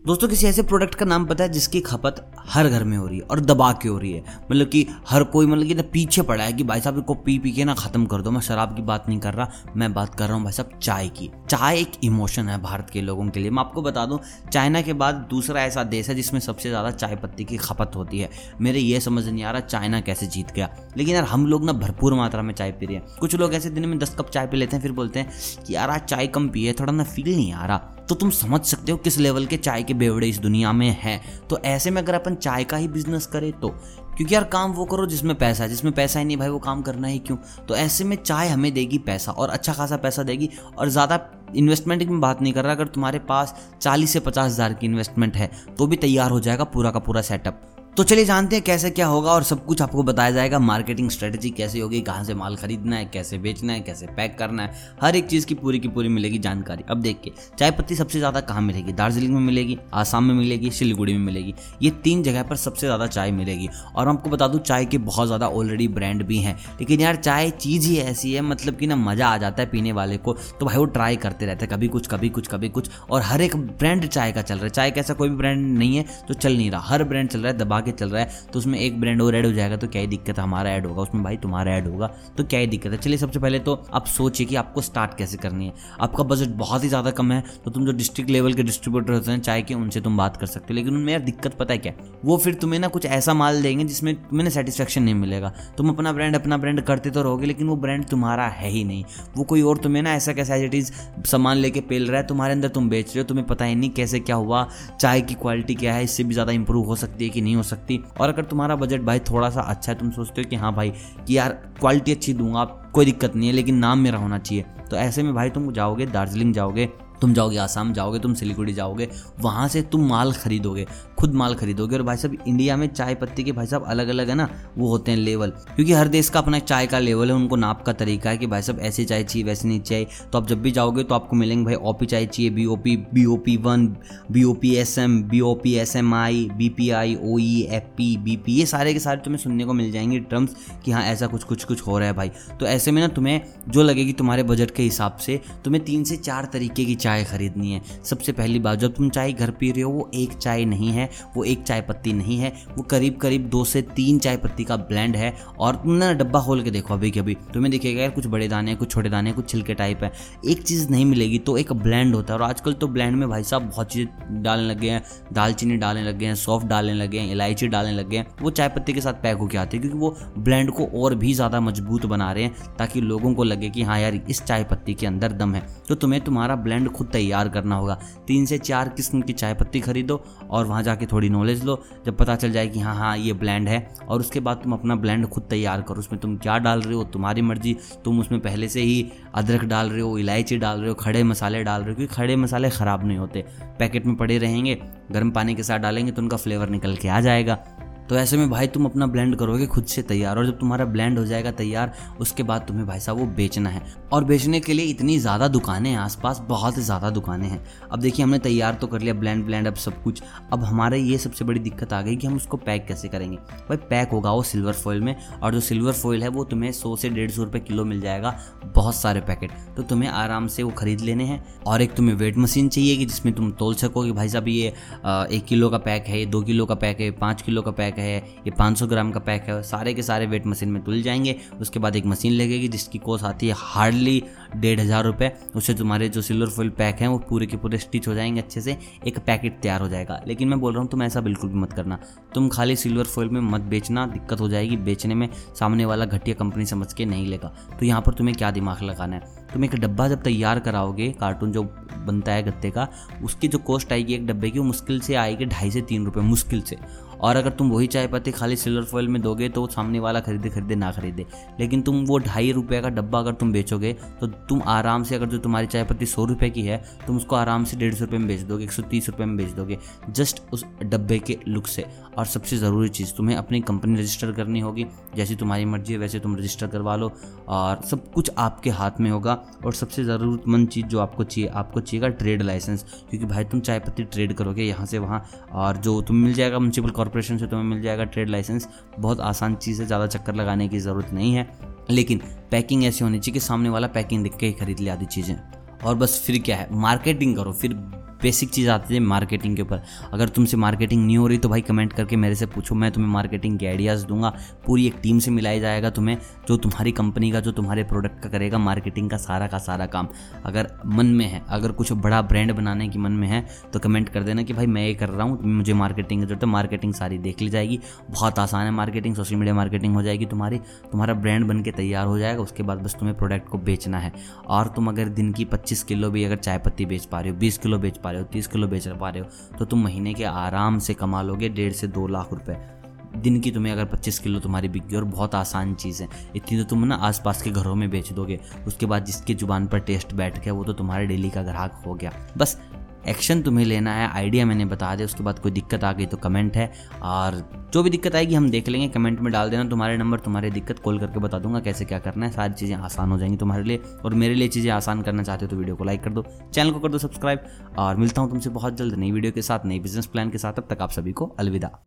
दोस्तों, किसी ऐसे प्रोडक्ट का नाम पता है जिसकी खपत हर घर में हो रही है और दबा के हो रही है। मतलब कि हर कोई मतलब कि ना पीछे पड़ा है कि भाई साहब इसको पी पी के ना खत्म कर दो। मैं शराब की बात नहीं कर रहा, मैं बात कर रहा हूँ भाई साहब, चाय की। चाय एक इमोशन है भारत के लोगों के लिए। मैं आपको बता दूँ, चाइना के बाद दूसरा ऐसा देश है जिसमें सबसे ज़्यादा चाय पत्ती की खपत होती है। मेरे ये समझ नहीं आ रहा चाइना कैसे जीत गया। लेकिन यार, हम लोग ना भरपूर मात्रा में चाय पी रहे हैं। कुछ लोग ऐसे दिन में दस कप चाय पी लेते हैं, फिर बोलते हैं कि यार, आज चाय कम पिए, थोड़ा ना फील नहीं आ रहा। तो तुम समझ सकते हो किस लेवल के चाय के बेवड़े इस दुनिया में हैं। तो ऐसे में अगर अपन चाय का ही बिज़नेस करें तो? क्योंकि यार, काम वो करो जिसमें पैसा है, जिसमें पैसा ही नहीं भाई, वो काम करना ही क्यों? तो ऐसे में चाय हमें देगी पैसा, और अच्छा खासा पैसा देगी, और ज़्यादा इन्वेस्टमेंट की मैं बात नहीं कर रहा, अगर तुम्हारे पास चालीस से पचास हज़ार की इन्वेस्टमेंट है तो भी तैयार हो जाएगा पूरा का पूरा सेटअप तो चलिए जानते हैं कैसे क्या होगा और सब कुछ आपको बताया जाएगा। मार्केटिंग स्ट्रेटजी कैसे होगी, कहाँ से माल खरीदना है, कैसे बेचना है, कैसे पैक करना है, हर एक चीज़ की पूरी की पूरी मिलेगी जानकारी। अब देख के चाय पत्ती सबसे ज़्यादा कहाँ मिलेगी? दार्जिलिंग में मिलेगी, आसाम में मिलेगी सिलीगुड़ी में मिलेगी। ये तीन जगह पर सबसे ज़्यादा चाय मिलेगी। और आपको बता दूँ, चाय के बहुत ज़्यादा ऑलरेडी ब्रांड भी हैं। लेकिन यार, चाय चीज़ ही ऐसी है मतलब कि ना मज़ा आ जाता है पीने वाले को। तो भाई वो ट्राई करते रहते हैं, कभी कुछ कभी कुछ कभी कुछ। और हर एक ब्रांड चाय का चल रहा है। चाय का ऐसा कोई भी ब्रांड नहीं है तो चल नहीं रहा। हर ब्रांड चल रहा है, दबा के चल रहा है तो उसमें एक ब्रांड और ऐड हो जाएगा तो क्या ही दिक्कत है, हमारा ऐड होगा, उसमें भाई तुम्हारा ऐड होगा तो क्या ही दिक्कत है। चलिए सबसे पहले तो आप सोचिए कि आपको स्टार्ट कैसे करनी है। आपका बजट बहुत ही ज़्यादा कम है तो तुम जो डिस्ट्रिक्ट लेवल के डिस्ट्रीब्यूटर होते हैं चाय के उनसे तुम बात कर सकते हो, लेकिन उनमें यार दिक्कत पता है क्या वो फिर तुम्हें ना कुछ ऐसा माल देंगे जिसमें तुम्हें ना सेटिस्फेक्शन नहीं मिलेगा। तुम अपना ब्रांड अपना ब्रांड करते तो रहोगे, लेकिन वो ब्रांड तुम्हारा है ही नहीं। वो कोई और तुम्हें ना ऐसा कैसा एज सामान लेके पेल रहा है, तुम्हारे अंदर तुम बेच रहे हो, तुम्हें पता ही नहीं कैसे क्या हुआ चाय की क्वालिटी क्या है, इससे भी ज़्यादा इंप्रूव हो सकती है कि नहीं हो सकती। और अगर तुम्हारा बजट भाई थोड़ा सा अच्छा है, तुम सोचते हो कि हाँ भाई, कि यार क्वालिटी अच्छी दूँगा, कोई दिक्कत नहीं है, लेकिन नाम मेरा होना चाहिए। तो ऐसे में भाई तुम जाओगे, दार्जिलिंग जाओगे, तुम जाओगे आसाम जाओगे, तुम सिलीगुड़ी जाओगे, वहाँ से तुम माल खरीदोगे। खुद माल खरीदोगे और भाई साहब इंडिया में चाय पत्ती के भाई साहब अलग अलग है ना, वो होते हैं लेवल क्योंकि हर देश का अपना चाय का लेवल है, उनको नाप का तरीका है कि भाई साहब, ऐसी चाय चाहिए, वैसे नहीं चाहिए। तो आप जब भी जाओगे तो आपको मिलेंगे भाई ओपी चाय चाहिए B O P B O P one B O P S M B O P S M I B P I O E F P B P ये सारे के सारे तुम्हें सुनने को मिल जाएँगे टर्म्स कि हाँ ऐसा कुछ कुछ कुछ हो रहा है भाई। तो ऐसे में ना तुम्हें जो लगेगी तुम्हारे बजट के हिसाब से, तुम्हें तीन से चार तरीके की चाय खरीदनी है। सबसे पहली बात, जब तुम चाय घर पी रहे हो, वो एक चाय नहीं है वो एक चाय पत्ती नहीं है, वो करीब करीब दो से तीन चाय पत्ती का ब्लेंड है और तुम ना डब्बा खोल के देखो अभी कभी तुम्हें दिखेगा यार कुछ बड़े दाने, कुछ छोटे दाने, कुछ छिलके टाइप है। एक चीज़ नहीं मिलेगी तो एक ब्लेंड होता है और आजकल तो ब्लेंड में भाई साहब बहुत चीज़ें डालने लग हैं। दालचीनी डालने लग हैं सॉफ्ट डालने लगे हैं, इलायची डालने लग हैं। वो चाय पत्ती के साथ पैक होकर आते हैं क्योंकि वो ब्लेंड को और भी ज़्यादा मज़बूत बना रहे हैं ताकि लोगों को लगे कि हाँ यार इस चाय पत्ती के अंदर दम है। तो तुम्हें तुम्हारा ब्लेंड खुद तैयार करना होगा। तीन से चार किस्म की चाय पत्ती खरीदो और वहाँ जाके थोड़ी नॉलेज लो, जब पता चल जाए कि हाँ हाँ ये ब्लैंड है, और उसके बाद तुम अपना ब्लैंड खुद तैयार करो। उसमें तुम क्या डाल रहे हो? तुम्हारी मर्ज़ी। तुम उसमें पहले से ही अदरक डाल रहे हो, इलायची डाल रहे हो, खड़े मसाले डाल रहे हो, क्योंकि खड़े मसाले ख़राब नहीं होते। पैकेट में पड़े रहेंगे, गर्म पानी के साथ डालेंगे तो उनका फ्लेवर निकल के आ जाएगा। तो ऐसे में भाई तुम अपना ब्लेंड करोगे खुद से तैयार, और जब तुम्हारा ब्लेंड हो जाएगा तैयार, उसके बाद तुम्हें भाई साहब वो बेचना है। और बेचने के लिए इतनी ज़्यादा दुकानें हैं आसपास, बहुत ज़्यादा दुकानें हैं। अब देखिए, हमने तैयार तो कर लिया ब्लेंड ब्लेंड अब सब कुछ। अब हमारे ये सबसे बड़ी दिक्कत आ गई कि हम उसको पैक कैसे करेंगे। भाई पैक होगा वो सिल्वर फॉइल में, और जो सिल्वर फॉइल है वो तुम्हें सौ से डेढ़ सौ रुपये किलो मिल जाएगा, बहुत सारे पैकेट तो तुम्हें आराम से वो खरीद लेने हैं, और एक तुम्हें वेट मशीन चाहिए कि जिसमें तुम तोल सको कि भाई साहब ये एक किलो का पैक है, ये दो किलो का पैक है, पाँच किलो का पैक है। ये पाँच सौ ग्राम का पैक है सारे के सारे वेट मशीन में तुल जाएँगे। उसके बाद एक मशीन लगेगी जिसकी कॉस्ट आती है हार्डली डेढ़ हज़ार रुपये उससे तुम्हारे जो सिल्वर फॉइल पैक हैं वो पूरे के पूरे स्टिच हो जाएँगे अच्छे से। एक पैकेट तैयार हो जाएगा। लेकिन मैं बोल रहा हूँ, तुम ऐसा बिल्कुल भी मत करना। तुम खाली सिल्वर फॉइल में मत बेचना, दिक्कत हो जाएगी। बेचने में सामने वाला घटिया कंपनी समझ के नहीं लेगा। तो यहाँ पर तुम्हें क्या दिमाग लगाना है? तुम एक डब्बा जब तैयार कराओगे, कार्टून जो बनता है गत्ते का, उसकी जो कॉस्ट आएगी एक डब्बे की, वो मुश्किल से आएगी ढाई से तीन रुपये मुश्किल से। और अगर तुम वही चाय पत्ती खाली सिल्वर फॉइल में दोगे तो सामने वाला खरीदे खरीदे, ना खरीदे। लेकिन तुम वो ढाई रुपये का डब्बा अगर तुम बेचोगे तो तुम आराम से अगर जो तुम्हारी चाय पत्ती सौ रुपये की है, तुम उसको आराम से डेढ़ सौ रुपये में बेच दोगे, एक सौ तीस रुपये में बेच दोगे, जस्ट उस डब्बे के लुक से। और सबसे ज़रूरी चीज़, तुम्हें अपनी कंपनी रजिस्टर करनी होगी, जैसी तुम्हारी मर्ज़ी है, वैसे तुम रजिस्टर करवा लो। और सब कुछ आपके हाथ में होगा, और सबसे ज़रूरतमंद चीज़ जो आपको चाहिए, आपको चाहिएगा ट्रेड लाइसेंस क्योंकि भाई तुम चाय पत्ती ट्रेड करोगे यहाँ से वहाँ, और जो तुम मिल जाएगा म्यूनसिपल कॉरपोरेशन से तुम्हें मिल जाएगा ट्रेड लाइसेंस। बहुत आसान चीज़ है, ज़्यादा चक्कर लगाने की ज़रूरत नहीं है। लेकिन पैकिंग ऐसी होनी चाहिए कि सामने वाला पैकिंग दिख के ही खरीद ले आदि चीज़ें। और बस फिर क्या है, मार्केटिंग करो, फिर बेसिक चीज़ आती है मार्केटिंग के ऊपर। अगर तुमसे मार्केटिंग नहीं हो रही तो भाई कमेंट करके मेरे से पूछो, मैं तुम्हें मार्केटिंग के आइडियाज़ दूँगा। पूरी एक टीम से मिलाया जाएगा तुम्हें, जो तुम्हारी कंपनी का, जो तुम्हारे प्रोडक्ट का करेगा मार्केटिंग का सारा का सारा काम। अगर मन में है, अगर कुछ बड़ा ब्रांड बनाने की मन में है तो कमेंट कर देना कि भाई मैं ये कर रहा हूँ, मुझे मार्केटिंग की ज़रूरत है, मार्केटिंग सारी देख ली जाएगी। बहुत आसान है मार्केटिंग, सोशल मीडिया मार्केटिंग हो जाएगी तुम्हारी, तुम्हारा ब्रांड बन के तैयार हो जाएगा, उसके बाद बस तुम्हें प्रोडक्ट को बेचना है। और तुम अगर दिन की पच्चीस किलो भी अगर चाय पत्ती बेच पा रहे हो, बीस किलो बेच पा रहे हो, तीस किलो बेच पा रहे हो तो तुम महीने के आराम से कमा लोगे डेढ़ से दो लाख रुपए। दिन की तुम्हें अगर 25 किलो तुम्हारी बिक गई, और बहुत आसान चीज़ है, इतनी तो तुम ना आसपास के घरों में बेच दोगे, उसके बाद जिसके ज़ुबान पर टेस्ट बैठ गया, वो तो तुम्हारे डेली का ग्राहक हो गया। बस एक्शन तुम्हें लेना है, आइडिया मैंने बता दिया, उसके बाद कोई दिक्कत आ गई तो कमेंट है। और जो भी दिक्कत आएगी हम देख लेंगे कमेंट में डाल देना, तुम्हारे नंबर तुम्हारी दिक्कत कॉल करके बता दूँगा कैसे क्या करना है, सारी चीज़ें आसान हो जाएँगी तुम्हारे लिए। और मेरे लिए चीज़ें आसान करना चाहते हो तो वीडियो को लाइक कर दो चैनल को कर दो सब्सक्राइब और मिलता हूँ तुमसे बहुत जल्द नई वीडियो के साथ, नई बिज़नेस प्लान के साथ अब तक आप सभी को अलविदा।